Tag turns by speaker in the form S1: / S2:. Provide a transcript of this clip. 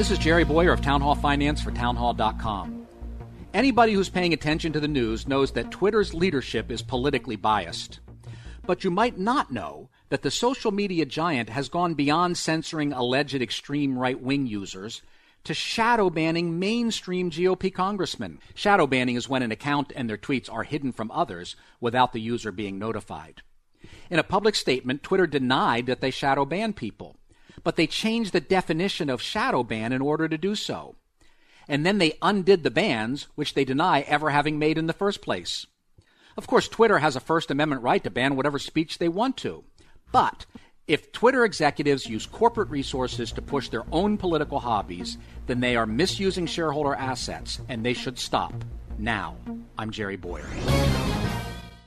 S1: This is Jerry Bowyer of Town Hall Finance for townhall.com. Anybody who's paying attention to the news knows that Twitter's leadership is politically biased. But you might not know that the social media giant has gone beyond censoring alleged extreme right wing users to shadow banning mainstream GOP congressmen. Shadow banning is when an account and their tweets are hidden from others without the user being notified. In a public statement, Twitter denied that they shadow ban people but they changed the definition of shadow ban in order to do so. And then they undid the bans, which they deny ever having made in the first place. Of course, Twitter has a First Amendment right to ban whatever speech they want to. But if Twitter executives use corporate resources to push their own political hobbies, then they are misusing shareholder assets, and they should stop. Now, I'm Jerry Bowyer